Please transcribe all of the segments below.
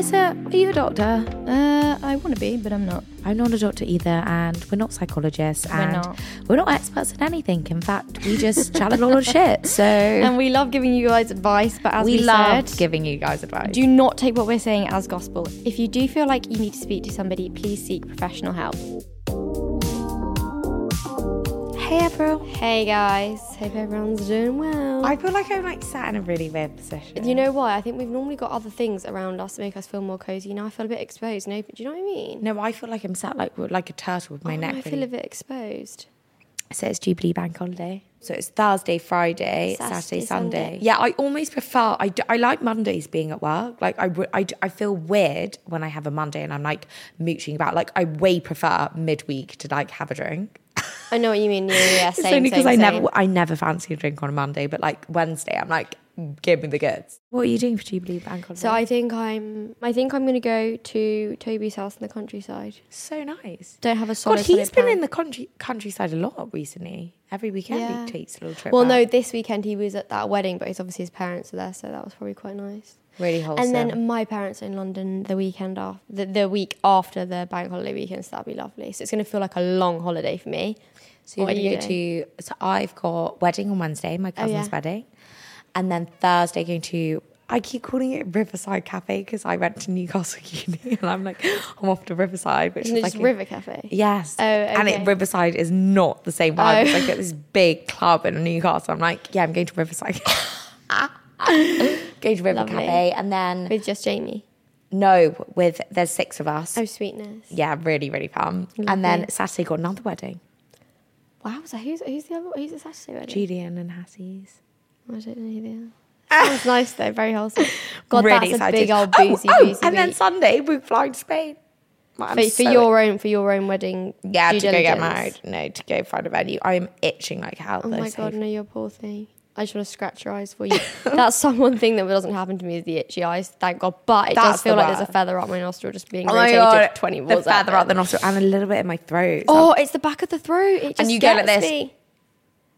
Melissa, are you a doctor? Uh, I want to be, but I'm not. I'm not a doctor either, and we're not psychologists, We're and not. we're not experts at anything. In fact, we just chat a lot of shit. So And we love giving you guys advice, but as we, we love said, giving you guys advice. do not take what we're saying as gospel. If you do feel like you need to speak to somebody, please seek professional help. Hey, April. Hey guys, hope everyone's doing well. I feel like I'm like sat in a really weird position. you know why? I think we've normally got other things around us to make us feel more cozy. Now I feel a bit exposed. No, do you know what I mean? No, I feel like I'm sat like like a turtle with my Oh, neck. I feel really- a bit exposed. So it's Jubilee Bank holiday. So it's Thursday, Friday, Saturday, Saturday, Sunday. Sunday. Yeah, I almost prefer. I, I like Mondays being at work. Like I I I feel weird when I have a Monday and I'm like mooching about. Like I way prefer midweek to like have a drink. I know what you mean. Yeah, yeah, yeah. It's only because I same. never, I never fancy a drink on a Monday. But like Wednesday, I'm like, give me the goods. What are you doing for Jubilee Bank holiday? So I think I'm. I think I'm gonna go to Toby's house in the countryside. so nice. Don't have a solid. God, he's solid been plan. in the country countryside a lot recently. Every weekend Yeah. he takes a little trip. Well, out. no, this weekend he was at that wedding, but it's obviously his parents are there, so that was probably quite nice. really wholesome. And then my parents are in London the weekend after the, the week after the bank holiday weekend, so that'd be lovely. So it's going to feel like a long holiday for me. So you're What going to you go to. So I've got wedding on Wednesday, my oh, cousin's Oh, yeah. wedding, and then Thursday going to. I keep calling it Riverside Cafe because I went to Newcastle Uni, and I'm like, I'm off to Riverside, which Isn't is like a- River Cafe? Yes. Oh, And it, Riverside is not the same vibe. Oh. It's Oh. like at this big club in Newcastle. I'm like, yeah, I'm going to Riverside. going to River Lovely. Cafe, and then With just Jamie. no, with there's six of us. Oh, sweetness. Yeah, really, really fun. And then Saturday got another wedding. Wow, so who's, who's the other? Who's the Saturday wedding? Julian and Hassie's. I don't know who they are. Ah. Sounds nice though, very wholesome. God, really that's a big old Oh, boozy, oh, boozy And then. Sunday we're flying to Spain. I'm for, for so- your own for your own wedding. yeah to go get married. No, to go find a venue. I'm itching like hell. Oh my so- god, no, you're a poor thing. I just want to scratch your eyes for you. That's some one thing that doesn't happen to me is the itchy eyes. Thank God, but it That's does feel the like there's a feather up my nostril just being Oh rotated god, twenty the walls. feather up the nostril and a little bit in my throat. Oh, it's the back of the throat. It just And you go gets like this. Me.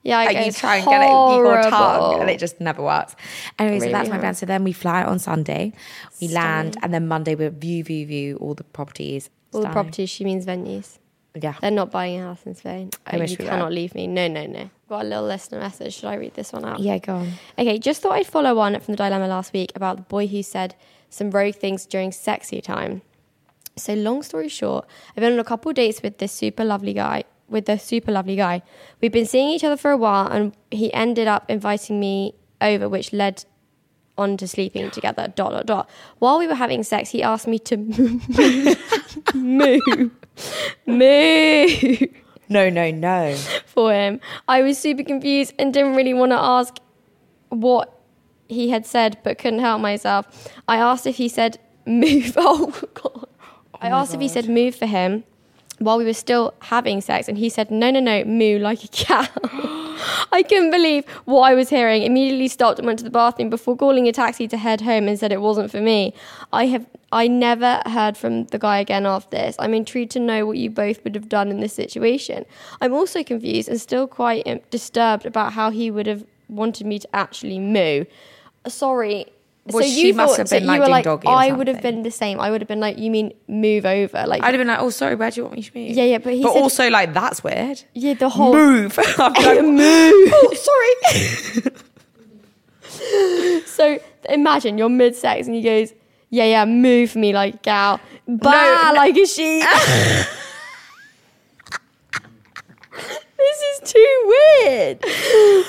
Yeah, I and you try and get it, you got tongue, and it just never works. Anyway, so Really that's my plan. So then we fly on Sunday, we land, and then Monday we view, view, view all the properties. All the properties. She means venues. Yeah. They're not buying a house in Spain. I Uh, wish you we were. cannot leave me. No, no, no. Got a little listener message. Should I read this one out? Yeah, go on. Okay, just thought I'd follow on from the dilemma last week about the boy who said some rogue things during sexy time. So, long story short, I've been on a couple dates with this super lovely guy. With the super lovely guy, we've been seeing each other for a while, and he ended up inviting me over, which led on to sleeping together. Dot dot dot. While we were having sex, he asked me to moo, moo No, no, no. For him. I was super confused and didn't really want to ask what he had said, but couldn't help myself. I asked if he said move. Oh, God. Oh I asked if he said move for him while we were still having sex, and he said, no, no, no, moo like a cow. I couldn't believe what I was hearing. Immediately stopped and went to the bathroom before calling a taxi to head home and said it wasn't for me. I have I never heard from the guy again after this. I'm intrigued to know what you both would have done in this situation. I'm also confused and still quite um, disturbed about how he would have wanted me to actually moo. Sorry, Well, she must have so been, like, you were like, I would have been the same. I would have been like, you mean move over? Like, I'd have been like, oh, sorry, where do you want me to move? Yeah, yeah, but he but said- also like that's weird. yeah, the whole Move. I'd be like, move. oh, sorry. So imagine you're mid sex and he goes, yeah, yeah, move me like gal, bah, no. like a sheep. this is too weird.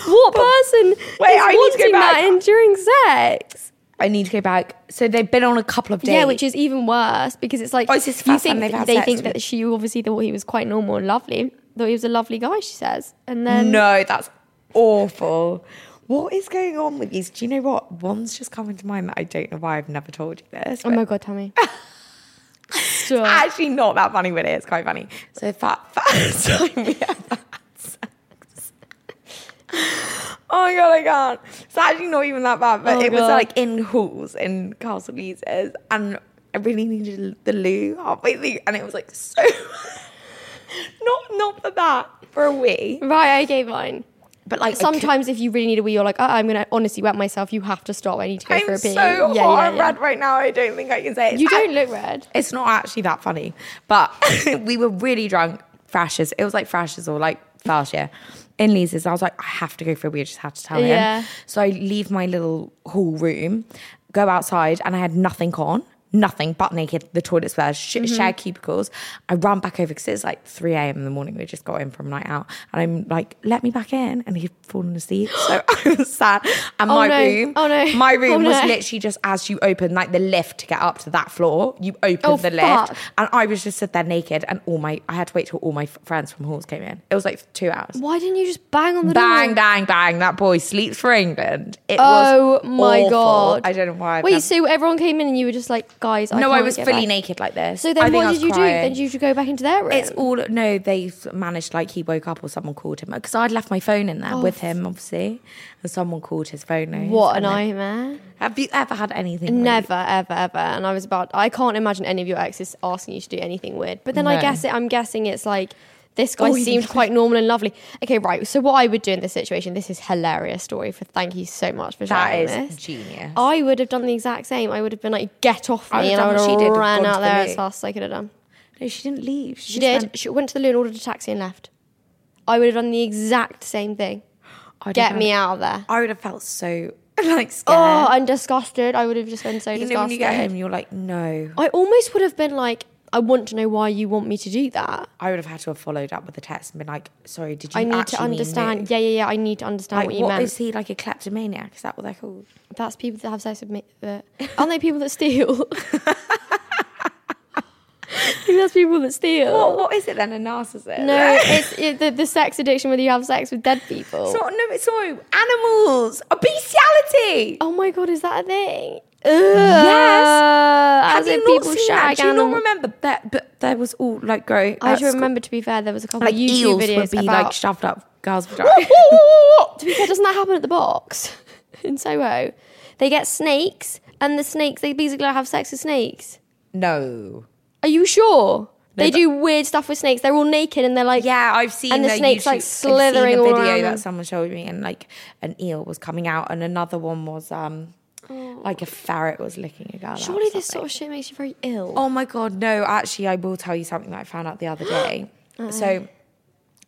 What person Wait, is I need to go wanting that in during sex? I need to go back. So they've been on a couple of days. Yeah, which is even worse because it's like Oh, the you think they think that she obviously thought he was quite normal and lovely. Thought he was a lovely guy, she says, and then no, that's awful. What is going on with these? Do you know what? One's just come into mind that I don't know why I've never told you this. oh my god, tell me. it's Stop. actually not that funny, but it is quite funny. So that first time we had that sex. Oh my god, I can't. It's actually not even that bad, but Oh it was like in halls in Castle Leazes, and I really needed the loo halfway through, and it was like so. not not for that for a wee, Right, I gave mine. but like I could- Sometimes if you really need a wee, you're like, oh, I'm gonna honestly wet myself. You have to stop. I need to go I'm for a pee. so hot and red right now. I don't think I can say it. You don't look red. It's not actually that funny, but we were really drunk. Freshers. It was like Freshers or like last year in Leazes. I was like, I have to go for a wee. I just had to tell him. Yeah. So I leave my little hall room, go outside, and I had nothing on. Nothing but naked. The toilet's there, sh- Mm-hmm. share cubicles. I run back over because it's like 3 a.m. in the morning. We just got in from a night out. And I'm like, let me back in. And he'd fallen asleep. So I was sad. And Oh my no. room, Oh no. my room Oh was no. literally just as you open like the lift to get up to that floor, you open Oh, the fuck. lift. And I was just stood there naked. And all my, I had to wait till all my f- friends from halls came in. It was like two hours. Why didn't you just bang on the Bang, door? bang, bang. Bang. That boy sleeps for England. It Oh was my awful. god! I don't know why. I've Wait, never- so everyone came in and you were just like, guys, I no, I was fully back. naked like this. So then, think what did you do? Then did you go back into their room? It's all no. They've managed like he woke up or someone called him because I'd left my phone in there oh. with him, obviously, and someone called his phone. noise, Oh. what a nightmare. Have you ever had anything? Never, ever, ever. And I was about. I can't imagine any of your exes asking you to do anything weird. But then I guess it. I'm guessing it's like. This guy Oh, seemed quite normal and lovely. Okay, right. So what I would do in this situation, this is hilarious story. For thank you so much for That sharing is this. genius. I would have done the exact same. I would have been like, "Get off me!" would've and I would have ran out there as fast as I could have done. No, she didn't leave. She just did. went- She went to the loo and ordered a taxi and left. I would have done the exact same thing. I'd Get me out of there. I would have felt so like scared. Oh, I'm disgusted. I would have just been so you know when disgusted. you get home, you're like, no. I almost would have been like, I want to know why you want me to do that. I would have had to have followed up with a text and been like, sorry, did you? I need to understand. Yeah, yeah, yeah. I need to understand Like, what you what meant. is he like a kleptomaniac? Is that what they're called? That's people that have sex with me. That, aren't they people that steal? I think that's people that steal. What, what is it then? A narcissist? No, it's it, the, the sex addiction where you have sex with dead people. It's not, no, it's not animals. A bestiality. oh my god, is that a thing? Yes. As Have you not people seen that? shag Do you not remember that? But there was all like growing. I at do school, remember. To be fair, there was a couple like of YouTube eels videos would be about. like shoved up girls' vaginas. to be fair, doesn't that happen at the box in Soho? They get snakes, and the snakes they basically have sex with snakes. no. Are you sure? They but- do weird stuff with snakes. They're all naked and they're like, Yeah, I've seen And the snake's, like, YouTube- I've slithering seen a video around that someone showed me, and like an eel was coming out, and another one was um Oh. like a ferret was licking a girl. Oh. Surely this sort of shit makes you very ill. Oh my god, no! Actually, I will tell you something that I found out the other day. Uh-uh. so,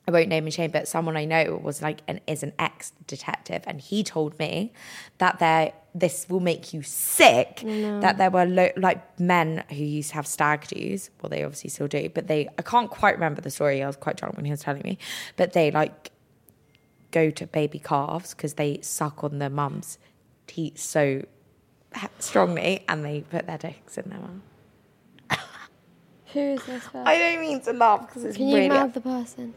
I won't name and shame, but someone I know was like an is an ex detective, and he told me that there this will make you sick. Oh, that there were lo- like men who used to have stag do's. Well, they obviously still do, but they I can't quite remember the story. I was quite drunk when he was telling me, but they like go to baby calves because they suck on their mum's teeth so strongly, and they put their dicks in their mum. Who is this? Person? I don't mean to laugh because it's Can you really. mouth the person?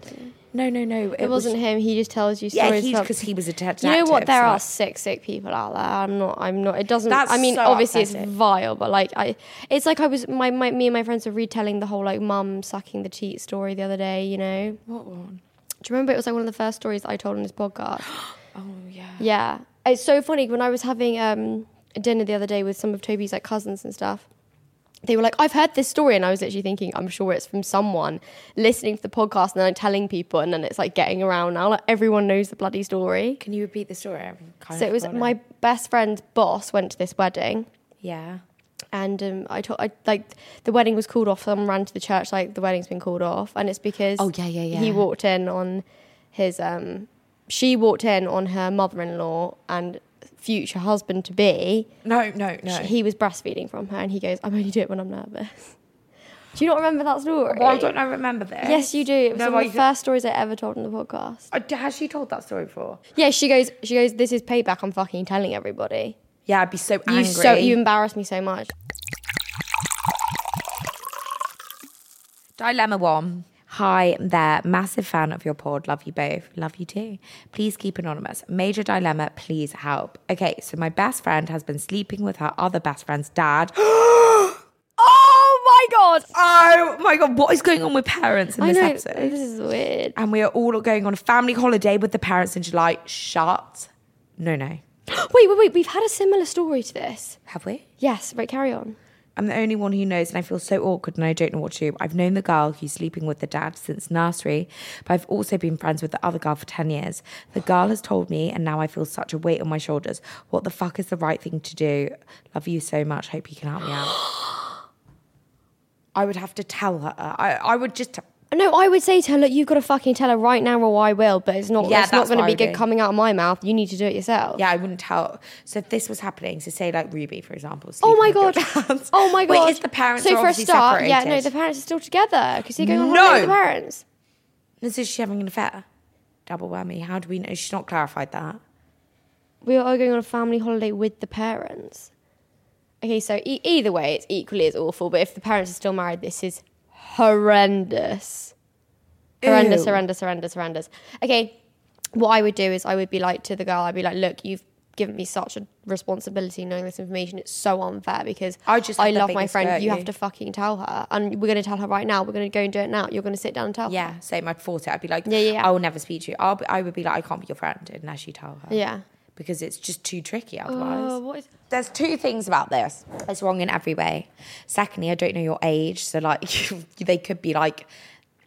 no, no, no. It, wasn't him. He just tells you Yeah, stories. he's because he was a detective. You know what? There so- are sick, sick people out there. I'm not. I'm not. It doesn't. That's I mean, so obviously it's vile, but like I, it's like I was my, my me and my friends were retelling the whole like mum sucking the teat story the other day. You know, What one? do you remember it was like one of the first stories I told on this podcast? Oh yeah. Yeah, it's so funny when I was having um, dinner the other day with some of Toby's like cousins and stuff. they were like, I've heard this story. And I was literally thinking, I'm sure it's from someone listening to the podcast and then telling people. And then it's like getting around now. Like everyone knows the bloody story. Can you repeat the story? So it was forgotten my best friend's boss went to this wedding. Yeah. And um, I told, I like the wedding was called off. Someone ran to the church like the wedding's been called off, and it's because Oh, yeah, yeah, yeah He walked in on his um, she walked in on her mother-in-law and future husband to be. No, no, no. He was breastfeeding from her, and he goes, "I'm only doing it when I'm nervous." Do you not remember that story? Why don't I remember this? Yes, you do. It was No, one I of the don't- first stories I ever told on the podcast. Uh, Has she told that story before? Yeah, she goes. She goes. This is payback. I'm fucking telling everybody. Yeah, I'd be so angry. You so you embarrassed me so much. Dilemma one. Hi there, massive fan of your pod. Love you both. Love you too. Please keep anonymous. Major dilemma, please help. Okay, so my best friend has been sleeping with her other best friend's dad. Oh my god! Oh my god, what is going on with parents in I this know episode? this is weird. and we are all going on a family holiday with the parents in July. Shut. No, no. Wait, wait, wait. We've had a similar story to this. Have we? Yes, right. Carry on. I'm the only one who knows, and I feel so awkward and I don't know what to do. I've known the girl who's sleeping with the dad since nursery, but I've also been friends with the other girl for 10 years. The girl has told me, and now I feel such a weight on my shoulders. What the fuck is the right thing to do? Love you so much. Hope you can help me out. I would have to tell her. I, I would just. No, I would say to her, look, you've got to fucking tell her right now, or I will. But it's not. Yeah, it's not that's going to what I be would good do. coming out of my mouth. You need to do it yourself. Yeah, I wouldn't tell. So if this was happening, so say like Ruby, for example. Oh my god. Oh my god. Wait, is the parents So are for a obviously start, yeah, no, the parents are still together because you're going on No. holiday with the parents. So is she having an affair? Double whammy. How do we know? She's not clarified that. We are going on a family holiday with the parents. Okay, so e- either way, it's equally as awful. But if the parents are still married, this is horrendous. Horrendous, Ew. horrendous, horrendous, horrendous. Okay, what I would do is I would be like to the girl, I'd be like, look, you've given me such a responsibility knowing this information. It's so unfair because I just I love my friend. You you. have to fucking tell her. And we're going to tell her right now. We're going to go and do it now. You're going to sit down and tell her. Yeah, same. I'd force it. I'd be like, Yeah, yeah, yeah. I will never speak to you. I'll be, I would be like, I can't be your friend unless you tell her. Yeah. Because it's just too tricky uh, otherwise. Oh, what is. There's two things about this. It's wrong in every way. Secondly, I don't know your age. So, like, they could be like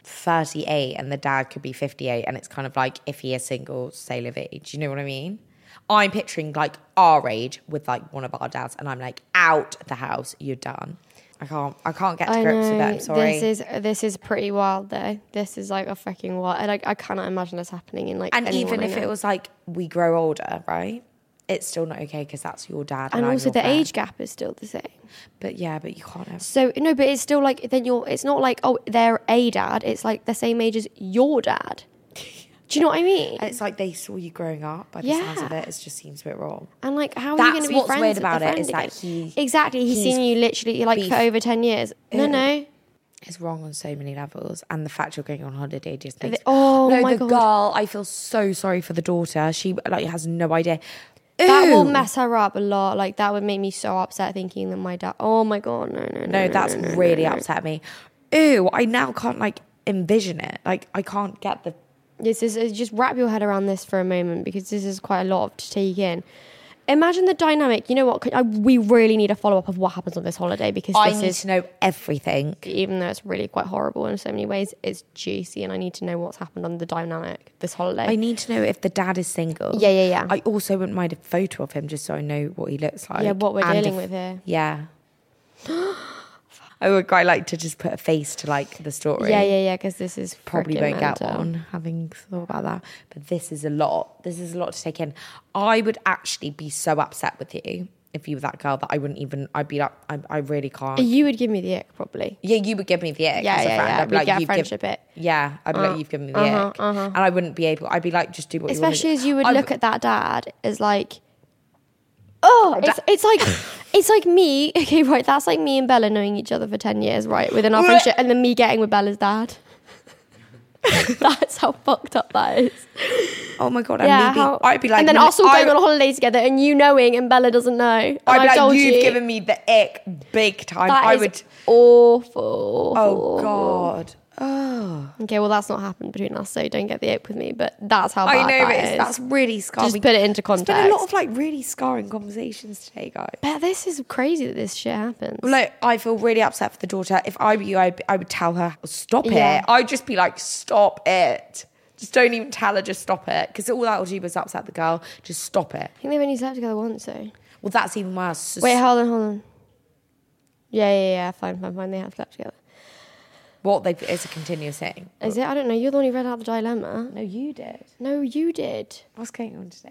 38 and the dad could be 58. And it's kind of like if he is single, sale of age. You know what I mean? I'm picturing like our age with like one of our dads, and I'm like, out the house, you're done. I can't, I can't get to I grips with it. know. I'm sorry. This is this is pretty wild though. This is like a freaking wild. I like I cannot imagine this happening in like and even if it was like we grow older, right? It's still not okay because that's your dad. And, and also the friend. age gap is still the same. But yeah, but you can't have. So no, but it's still like then you're. It's not like oh they're a dad. It's like the same age as your dad. Do you know what I mean? It's like they saw you growing up. By the sounds of Yeah. it, it just seems a bit wrong. And like, how are That's you going to be what's friends weird about it is that he- exactly he's, he's seen you literally like beef. for over ten years. No, Ew. no. It's wrong on so many levels, and the fact you're going on holiday just makes. oh no, my the God. girl. I feel so sorry for the daughter. She like has no idea. That will mess her up a lot. Like that would make me so upset thinking that my dad. Oh my god, no, no, no. No, that's no, no, really no, no. upset me. Ew, I now can't like envision it. Like I can't get the This is uh, just wrap your head around this for a moment because this is quite a lot to take in. Imagine the dynamic. You know what? I, we really need a follow up of what happens on this holiday because I this need is to know everything. even though it's really quite horrible in so many ways, it's juicy, and I need to know what's happened on the dynamic this holiday. I need to know if the dad is single. Yeah, yeah, yeah. I also wouldn't mind a photo of him just so I know what he looks like. Yeah, what we're And dealing if- with here. Yeah. I would quite like to just put a face to like the story. yeah, yeah, yeah. Because this is Probably won't get one, having thought about that. But this is a lot. This is a lot to take in. I would actually be so upset with you if you were that girl that I wouldn't even. I'd be like, I, I really can't. You would give me the ick probably. Yeah, you would give me the ick. Yeah, yeah, yeah. I'd be like, you've friendship ick. Yeah, I'd be like, you've given me the uh-huh, ick, and I wouldn't be able. I'd be like, just do what you want. Especially you as you would I look at that dad as like, oh, it's, it's like, it's like me. Okay, right. That's like me and Bella knowing each other for ten years, right? Within our friendship, and then me getting with Bella's dad. That's how fucked up that is. Oh my god, Yeah, I'd, be, how- I'd be like, and then us all going on a holiday together, and you knowing, and Bella doesn't know. I'd be I've told like, you've you. given me the ick big time. That I is would. awful. Oh god. Oh. Okay, well that's not happened between us, so don't get the ape with me. But that's how I know, that but is. that's really scarring. Just put it into It's been a lot of like really scarring conversations today, guys. But this is crazy that this shit happens. Like, I feel really upset for the daughter. If I were you, I, I would tell her, stop Yeah. it. I'd just be like, stop it. Just don't even tell her, just stop it. Because all that will do is upset the girl. Just stop it. I think they've only slept together once, though. Well, that's even worse. Wait, hold on, hold on. Yeah, yeah, yeah. Fine, fine, fine. They have slept together. What they it's a continuous thing. Is it? I don't know. You're the one who read out the dilemma. No, you did. No, you did. What's going on today?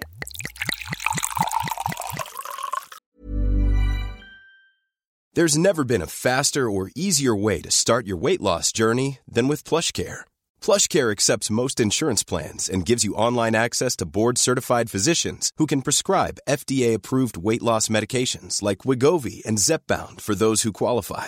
There's never been a faster or easier way to start your weight loss journey than with PlushCare. PlushCare accepts most insurance plans and gives you online access to board-certified physicians who can prescribe FDA-approved weight loss medications like Wegovy and Zepbound for those who qualify.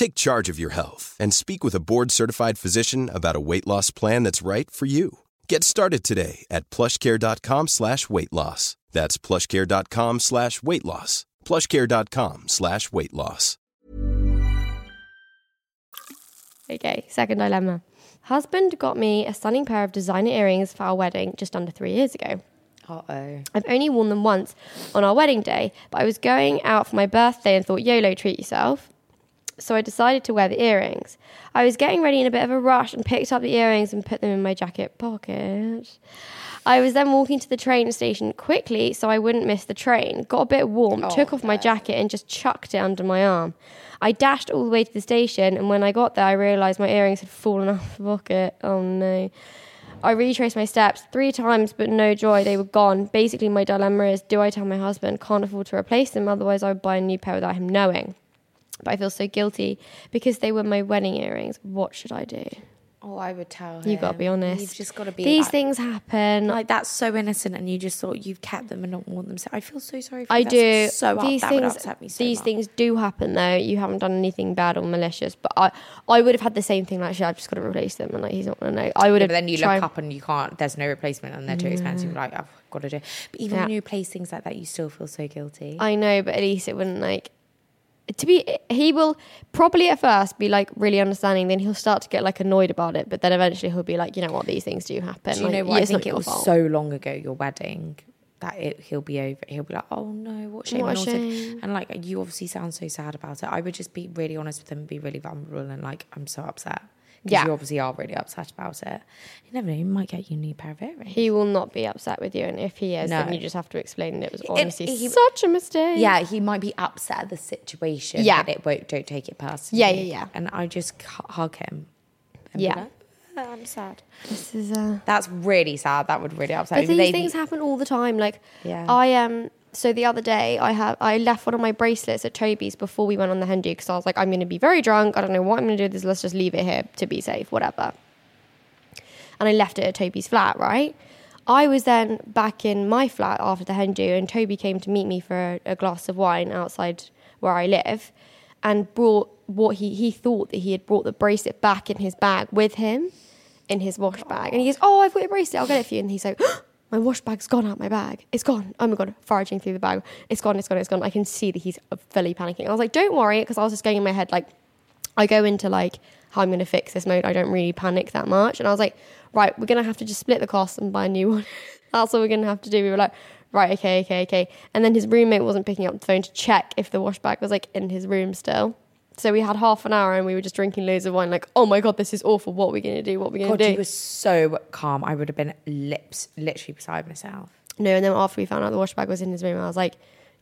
Take charge of your health and speak with a board-certified physician about a weight loss plan that's right for you. Get started today at plushcare.com slash weight loss. That's plushcare.com slash weight loss. plushcare.com slash weight loss. Okay, second dilemma. Husband got me a stunning pair of designer earrings for our wedding just under three years ago. Uh-oh. I've only worn them once on our wedding day, but I was going out for my birthday and thought, YOLO, treat yourself. So I decided to wear the earrings. I was getting ready in a bit of a rush and picked up the earrings and put them in my jacket pocket. I was then walking to the train station quickly so I wouldn't miss the train. Got a bit warm, oh, took off my jacket and just chucked it under my arm. I dashed all the way to the station and when I got there I realised my earrings had fallen off the pocket. Oh no. I retraced my steps three times, but no joy. They were gone. Basically, my dilemma is do I tell my husband? Can't afford to replace them, otherwise, I would buy a new pair without him knowing. But I feel so guilty because they were my wedding earrings. What should I do? Oh, I would tell You've got to be honest. You've just got to be These like- things happen. Like that's so innocent, and you just thought you've kept them and not want them. So I feel so sorry. for I do. So up- these would things, so these much. things do happen though. You haven't done anything bad or malicious, but I, I would have had the same thing. Like, I've just got to replace them, and like he's not gonna know. I would Yeah, have. but then you look up and you can't. There's no replacement, and they're too expensive. Like I've got to do. it. But even Yeah. when you replace things like that, you still feel so guilty. I know, but at least it wouldn't like to be. He will probably at first be like really understanding. Then he'll start to get like annoyed about it, but then eventually he'll be like, you know what, these things do happen. do you Like, know what? yeah, I think it was fault. so long ago your wedding that it, he'll be over. He'll be like, "Oh no, what shame!" What and, shame. and like you obviously sound so sad about it. I would just be really honest with him, and be really vulnerable, and like I'm so upset. 'Cause Yeah. you obviously are really upset about it. You never know. He might get you a new pair of earrings. He will not be upset with you, and if he is, then you just have to explain that it was It- honestly he- such a mistake. Yeah, he might be upset at the situation. Yeah. but it won't. Don't take it personally. Yeah, yeah, yeah. And I just hug him. Yeah. "Oh, I'm sad. This is uh That's really sad. That would really upset But me. these They- things happen all the time. Like Yeah. I um so the other day I have I left one of my bracelets at Toby's before we went on the hen do because I was like I'm going to be very drunk. I don't know what I'm going to do with this. Let's just leave it here to be safe, whatever. And I left it at Toby's flat, right? I was then back in my flat after the hen do, and Toby came to meet me for a, a glass of wine outside where I live, and brought what he he thought that he had brought the bracelet back in his bag with him, in his wash bag, and he goes, "Oh, I've got your bracelet. I'll get it for you." And he's like. My wash bag's gone out my bag. It's gone. Oh my god, foraging through the bag. It's gone, it's gone, it's gone. I can see that he's fully panicking. I was like, don't worry, because I was just going in my head like, I go into like how I'm going to fix this mode. I don't really panic that much. And I was like, right, we're going to have to just split the cost and buy a new one. That's what we're going to have to do. We were like, right, okay, okay, okay. And then his roommate wasn't picking up the phone to check if the wash bag was like in his room still. So we had half an hour and we were just drinking loads of wine, like, oh my God, this is awful. What are we going to do? What are we going to do? you were so calm. I would have been lips literally beside myself. No, and then after we found out the wash bag was in his room, I was like,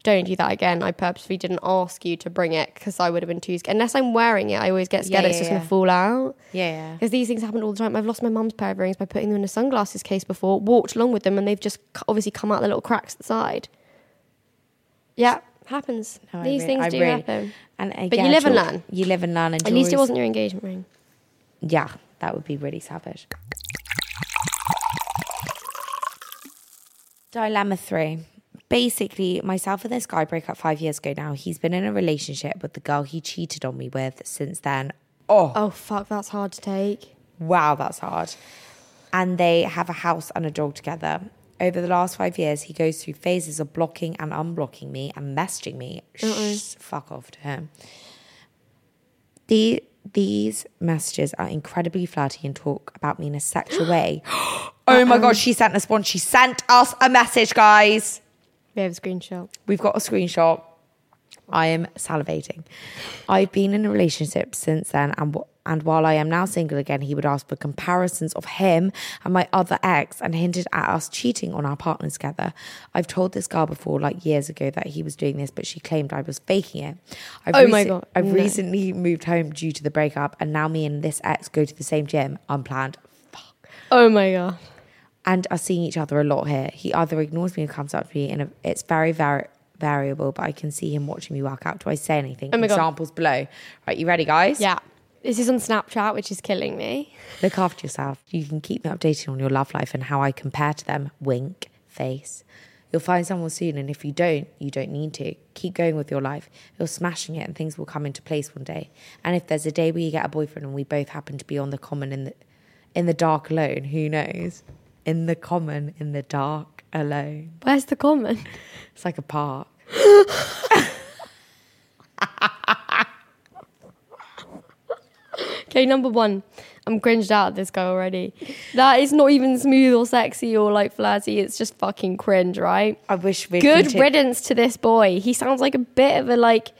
don't do that again. I purposely didn't ask you to bring it because I would have been too scared. Unless I'm wearing it, I always get scared Yeah, it's just yeah. going to fall out. Yeah, yeah. Because these things happen all the time. I've lost my mum's pair of earrings by putting them in a sunglasses case before, walked along with them, and they've just obviously come out the little cracks at the side. Yeah, happens. No, I these things I do really- happen. And uh, But you live and learn. You live and learn. And At least it wasn't your engagement ring. Yeah, That would be really savage. Dilemma three. Basically, myself and this guy broke up five years ago now. He's been in a relationship with the girl he cheated on me with since then. Oh, Oh fuck, that's hard to take. wow, that's hard. And they have a house and a dog together. Over the last five years, he goes through phases of blocking and unblocking me and messaging me. Shh, fuck off to him. The, these messages are incredibly flirty and talk about me in a sexual way. oh my God, she sent us one. She sent us a message, guys. We have a screenshot. We've got a screenshot. I am salivating. I've been in a relationship since then, and wh- and while I am now single again, he would ask for comparisons of him and my other ex, and hinted at us cheating on our partners together. I've told this girl before, like years ago, that he was doing this, but she claimed I was faking it. I've Oh my God, I've no. recently moved home due to the breakup, and now me and this ex go to the same gym, unplanned. Fuck Oh my god. and are seeing each other a lot here. He either ignores me or comes up to me, and it's very, very variable. But I can see him watching me work out. Do I say anything? Oh my God. Examples below. Right, you ready, guys? Yeah. This is on Snapchat, which is killing me. Look after yourself. You can keep me updated on your love life and how I compare to them. Wink, face. You'll find someone soon, and if you don't, you don't need to. Keep going with your life. You're smashing it, and things will come into place one day. And if there's a day where you get a boyfriend and we both happen to be on the common in the in the dark alone, who knows? In the common, in the dark alone. Where's the common? It's like a park. Okay, number one. I'm cringed out at this guy already. That is not even smooth or sexy or like flirty. It's just fucking cringe, right? I wish we Good riddance to this boy. He sounds like a bit of a like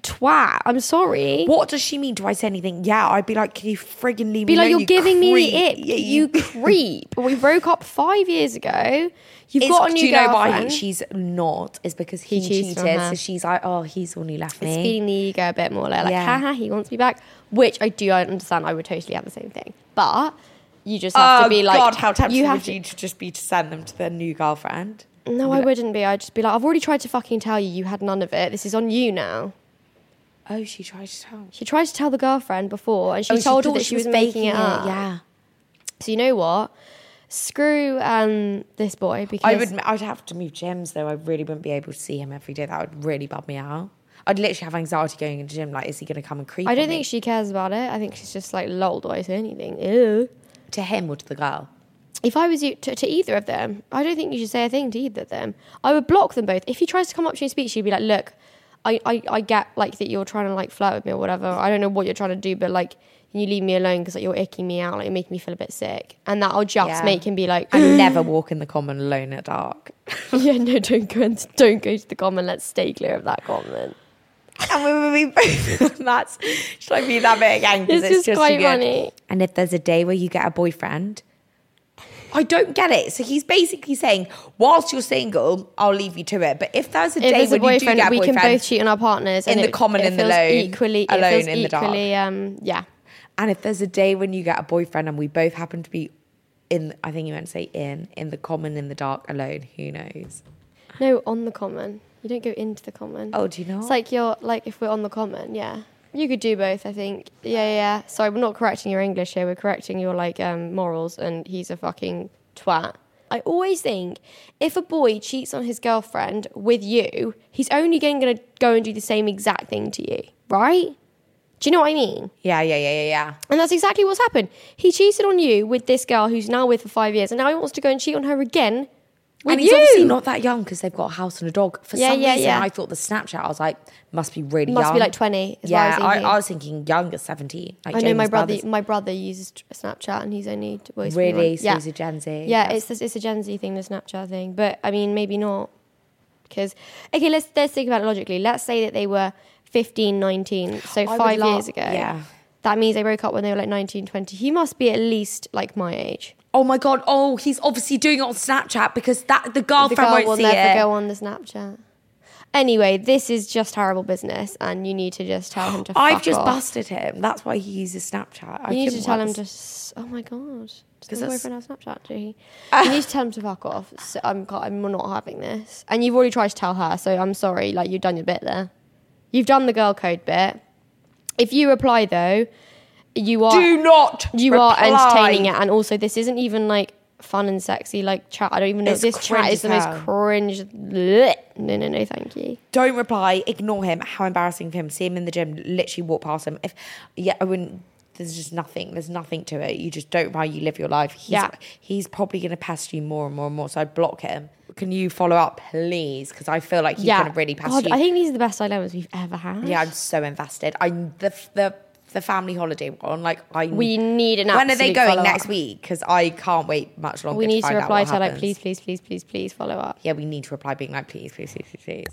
twat. I'm sorry. What does she mean? Do I say anything? Yeah, I'd be like, can you friggin' leave Be me like, alone, you're you giving me creep." the ick. Yeah, you creep. We broke up five years ago. You've It's- got a new do you know girlfriend. why she's not? Is because he, He cheated cheated. So she's like, oh, he's the one who left It's me. feeding the ego a bit more. Like, like, Yeah. haha, he wants me back. Which I do understand. I would totally have the same thing. But you just have oh to be like, God, how tempted you would to, you to just be to send them to their new girlfriend? No, I wouldn't be. I'd just be like, I've already tried to fucking tell you. You had none of it. This is on you now. Oh, she tried to tell. She tried to tell the girlfriend before, and she Oh, told her that she was, making it up. Yeah, So you know what? Screw um, this boy because I would. I'd have to move gyms though. I really wouldn't be able to see him every day. That would really bug me out. I'd literally have anxiety going into the gym. Like, is he going to come and creep? I don't on me? think she cares about it. I think she's just like, lol, do I say anything? Ew. to him or to the girl. If I was you to, to either of them, I don't think you should say a thing to either of them. I would block them both. If he tries to come up to you and speak, she'd be like, look, I, I, I get like that you're trying to like flirt with me or whatever. I don't know what you're trying to do, but like, you leave me alone because like you're icking me out, like you're making me feel a bit sick, and that'll just Yeah. make him be like, I never walk in the common alone at dark. yeah, no, don't go into, don't go to the common. Let's stay clear of that comment. and we, we, we both. That's. Should I read that bit again? 'Cause It's just quite funny. And if there's a day where you get a boyfriend, I don't get it. So he's basically saying, whilst you're single, I'll leave you to it. But if there's a If day there's a when you do get a we can both cheat on our partners in the it- common and the lone, equally, alone in the dark. um, yeah. and if there's a day when you get a boyfriend and we both happen to be in, I think you meant to say in, in the common in the dark alone. Who knows? No, on the common. You don't go into the common. Oh, do you know? It's like you're like if we're on the common, yeah. You could do both, I think. Yeah, yeah. Sorry, we're not correcting your English here. We're correcting your like um, morals, and he's a fucking twat. I always think if a boy cheats on his girlfriend with you, he's only going to go and do the same exact thing to you, right? Do you know what I mean? yeah, yeah, yeah, yeah, yeah. And that's exactly what's happened. He cheated on you with this girl who's now with for five years, and now he wants to go and cheat on her again with and he's you. obviously not that young because they've got a house and a dog. For Yeah, some yeah, reason, yeah. I thought the Snapchat. I was like, must be really young. Must young. be like 20 is what I yeah. I, I was thinking younger, seventeen. Like I know my brother. brothers. My brother uses Snapchat, and he's only well, he's Really? So yeah, he's a Gen Z? Yeah, That's- it's it's a Gen Z thing, the Snapchat thing. But I mean, maybe not. Because okay, let's let's think about it logically. Let's say that they were 15, 19, so I five love- years ago. yeah. That means they broke up when they were like 19, 20. He must be at least like my age. Oh my god! Oh, he's obviously doing it on Snapchat because that the The girlfriend girl won't will see never it. go on the Snapchat. Anyway, this is just horrible business, and you need to just tell him to. Fuck off. I've just off. busted him. That's why he uses Snapchat. I You need to tell him to. s- Oh my god! Does that's- boyfriend have Snapchat? Do he? you need to tell him to fuck off. So I'm. I'm not having this. And you've already tried to tell her, so I'm sorry. Like you've done your bit there. You've done the girl code bit. If you reply though, you are Do not. you are entertaining it, and also this isn't even like fun and sexy like chat. I don't even know. It's this chat is the most cringe. Blech. No, no, no, thank you. Don't reply. Ignore him. How embarrassing for him. See him in the gym. Literally walk past him. If yeah, I wouldn't. There's just nothing. There's nothing to it. You just don't reply. You live your life. He's, Yeah. He's probably going to pester you more and more and more. So I block him. Can you follow up, please? Because I feel like he's yeah, to really pester God, you. I think these are the best dilemmas we've ever had. yeah, I'm so invested. I the the the family holiday one. Like I. We need an When are they going follow-up. next week? Because I can't wait much longer. we need to out reply to her like, please, please, please, please, please follow up. Yeah, we need to reply being like, please, please, please, please, please.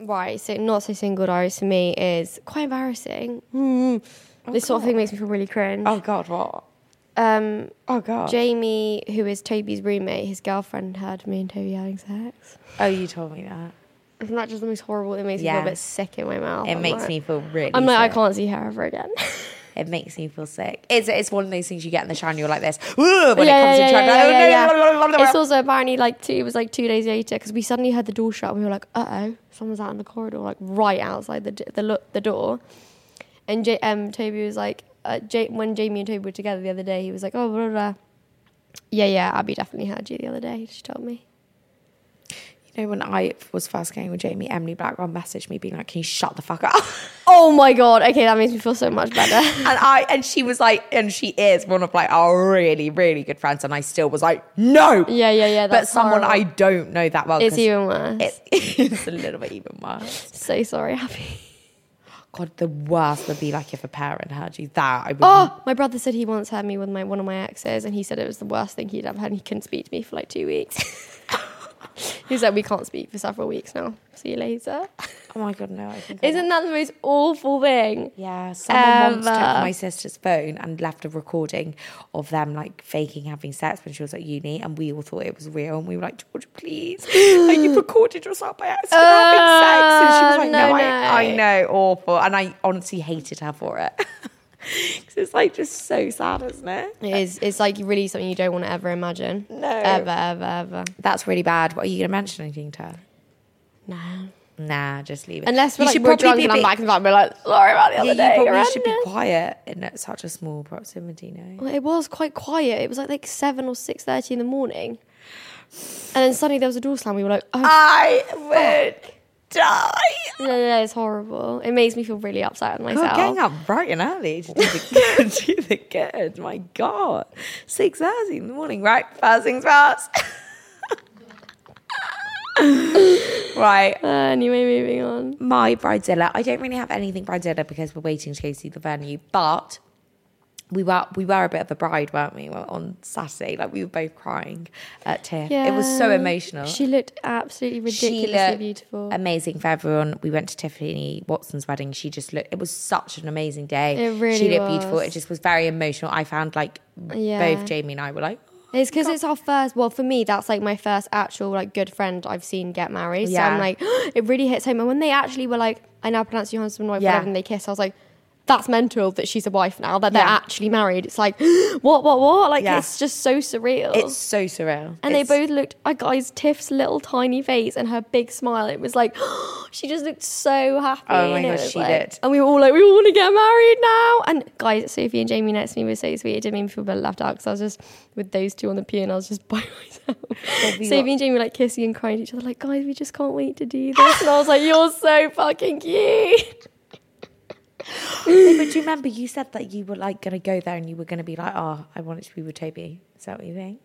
Right, so not so single diaries for me is quite embarrassing. Hmm. this sort of thing makes me feel really cringe. Oh God, what? Um, Oh God. Jamie, who is Toby's roommate, his girlfriend heard me and Toby having sex. oh, you told me that. Isn't that just the most horrible? It makes me Yeah. feel a bit sick in my mouth. It I'm makes like- me feel really. I'm like, I sick. can't see her ever again. It makes me feel sick. It's it's one of those things you get in the shower and you're like this. "Ugh," when it comes to yeah, yeah, yeah, yeah. "Oh, It's no." also apparently like two. It was like two days later because we suddenly heard the door shut. and We were like, "Uh oh, someone's out in the corridor, like right outside the d- the lo- the door." And J- um, Toby was like, uh, J- when Jamie and Toby were together the other day, he was like, "Oh, blah, blah, blah. yeah, yeah, Abby definitely heard you the other day." She told me. You know, when I was first going with Jamie, Emily Blackwell messaged me being like, "Can you shut the fuck up?" Oh my god! Okay, that makes me feel so much better. and I and she was like, and she is one of like our really really good friends, and I still was like, "No." Yeah, yeah, yeah, But someone I don't know that well. it's even worse. it- it's a little bit even worse. so sorry, Abby. God, the worst would be like if a parent heard you. That I would. Oh, my brother said he once had me with my one of my exes, and he said it was the worst thing he'd ever had. And he couldn't speak to me for like two weeks. He was like, "We can't speak for several weeks now. See you later." Oh my god, no! I think Isn't that the most awful thing? Yeah, someone once took Ever. my sister's phone and left a recording of them like faking having sex when she was at uni, and we all thought it was real. And we were like, George, please, like you recorded yourself by accident having sex, and she was like, Uh, No, no, I, I know, awful, and I honestly hated her for it because it's like just so sad, isn't it? It is. It's like really something you don't want to ever imagine. No. Ever, ever, ever. That's really bad. What are you going to mention anything to her? No. Nah, just leave it. Unless we're You like should we're probably drunk be and a I'm bit- back and back, we're like, sorry about the other Yeah, day. you probably should be quiet in such a small proximity. No. Well, it was quite quiet. It was like like seven or six thirty in the morning, and then suddenly there was a door slam. We were like, oh, I would die. no, no, no, it's horrible. It makes me feel really upset with myself. God, getting up bright and early to do the, do the good. My God. six hours in the morning, right? First things first. right. Uh, anyway, moving on. My bridezilla. I don't really have anything bridezilla because we're waiting to go see the venue, but we were we were a bit of a bride, weren't we? On Saturday, like we were both crying at Tiff. It was so emotional. She looked absolutely ridiculously looked beautiful. Amazing for everyone. We went to Tiffany Watson's wedding. She just looked. It was such an amazing day. It really She looked beautiful. It just was very emotional. I found like Yeah. both Jamie and I were like, oh, It's because it's our first. Well, for me, that's like my first actual like good friend I've seen get married. So I'm like, it really hits home. And when they actually were like, I now pronounce you husband and wife, Yeah. whatever, and they kiss, I was like, that's mental that she's a wife now. That they're Yeah. actually married. It's like, what, what, what? Like Yeah. it's just so surreal. it's so surreal. and It's- they both looked. I guys, Tiff's little tiny face and her big smile. It was like she just looked so happy. Oh my and God, she like- did. And we were all like, we all want to get married now. And guys, Sophie and Jamie next to me were so sweet. It didn't me feel a bit left out because I was just with those two on the pier and I was just by myself. Sophie got- and Jamie were like kissing and crying to each other, like, guys, we just can't wait to do this. And I was like, you're so fucking cute. No, but do you remember you said that you were like gonna go there and you were gonna be like, oh, I want it to be with Toby. Is that what you think?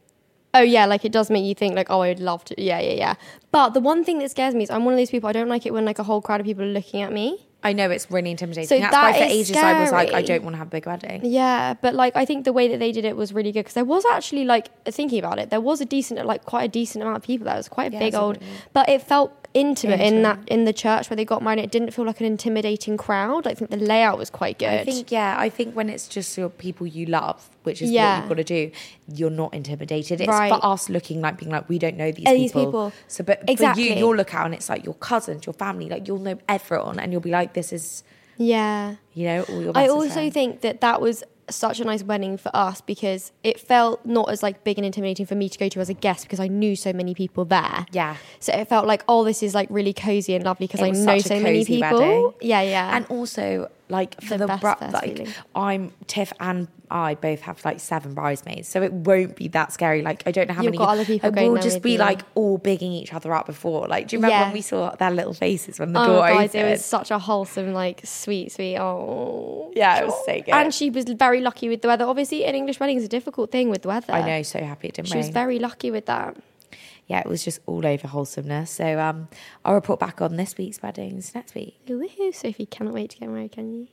Oh yeah, like it does make you think like, oh, I'd love to. Yeah, yeah, yeah. But the one thing that scares me is I'm one of those people. I don't like it when like a whole crowd of people are looking at me. I know it's really intimidating. So That's why that for is ages I was like, I scary. don't want to have a big wedding. Yeah, but like I think the way that they did it was really good because there was actually like thinking about it, there was a decent, like quite a decent amount of people there. It was quite a Yeah, big old, but it felt intimate, in that Intimate. in the church where they got married. It didn't feel like an intimidating crowd. I think the layout was quite good. I think yeah, I think when it's just your people you love, which is Yeah. what you've got to do, you're not intimidated. It's Right. for us looking like being like we don't know these people. these people. So, but for you, you'll look out and it's like your cousins, your family, like you'll know everyone, and you'll be like, this is yeah. you know all your. I also friends. think that that was such a nice wedding for us because it felt not as like big and intimidating for me to go to as a guest because I knew so many people there. Yeah. So it felt like, oh, this is like really cozy and lovely because I know so many people. wedding. Yeah, yeah. And also, like for The the, first like feeling. I'm Tiff and I both have like seven bridesmaids, so it won't be that scary. Like I don't know how You've many. got other people like, going We'll just be you. like all bigging each other up before. Like, do you remember Yeah. when we saw their little faces when the oh, door guys, opened? it was such a wholesome, like sweet, sweet. Oh, Yeah, it was so good. And she was very lucky with the weather. Obviously, an English wedding is a difficult thing with the weather. I know, so happy it didn't She rain. was very lucky with that. yeah, it was just all over wholesomeness. So um, I'll report back on this week's weddings next week. Woohoo! Sophie cannot wait to get married. Can you?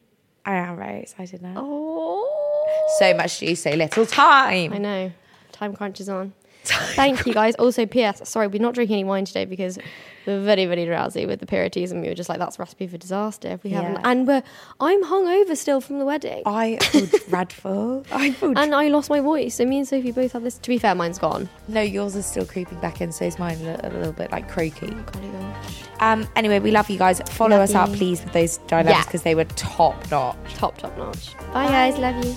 I am very excited now. Oh, So much to do, so little time. I know. Time crunches on. Thank you guys. Also, P.S. Sorry, we're not drinking any wine today because we're very, very drowsy with the Piritons, and we were just like, "That's a recipe for disaster." If we haven't, and we're I'm hungover still from the wedding, I feel dreadful. I feel and I lost my voice. So me and Sophie both have this. To be fair, mine's gone. No, yours is still creeping back in, so is mine a little, bit like croaky. Gosh. Um, anyway, we love you guys. Follow Love us out, please, with those dilemmas Yeah. because they were top notch. Top, top notch. Bye, guys. Love you.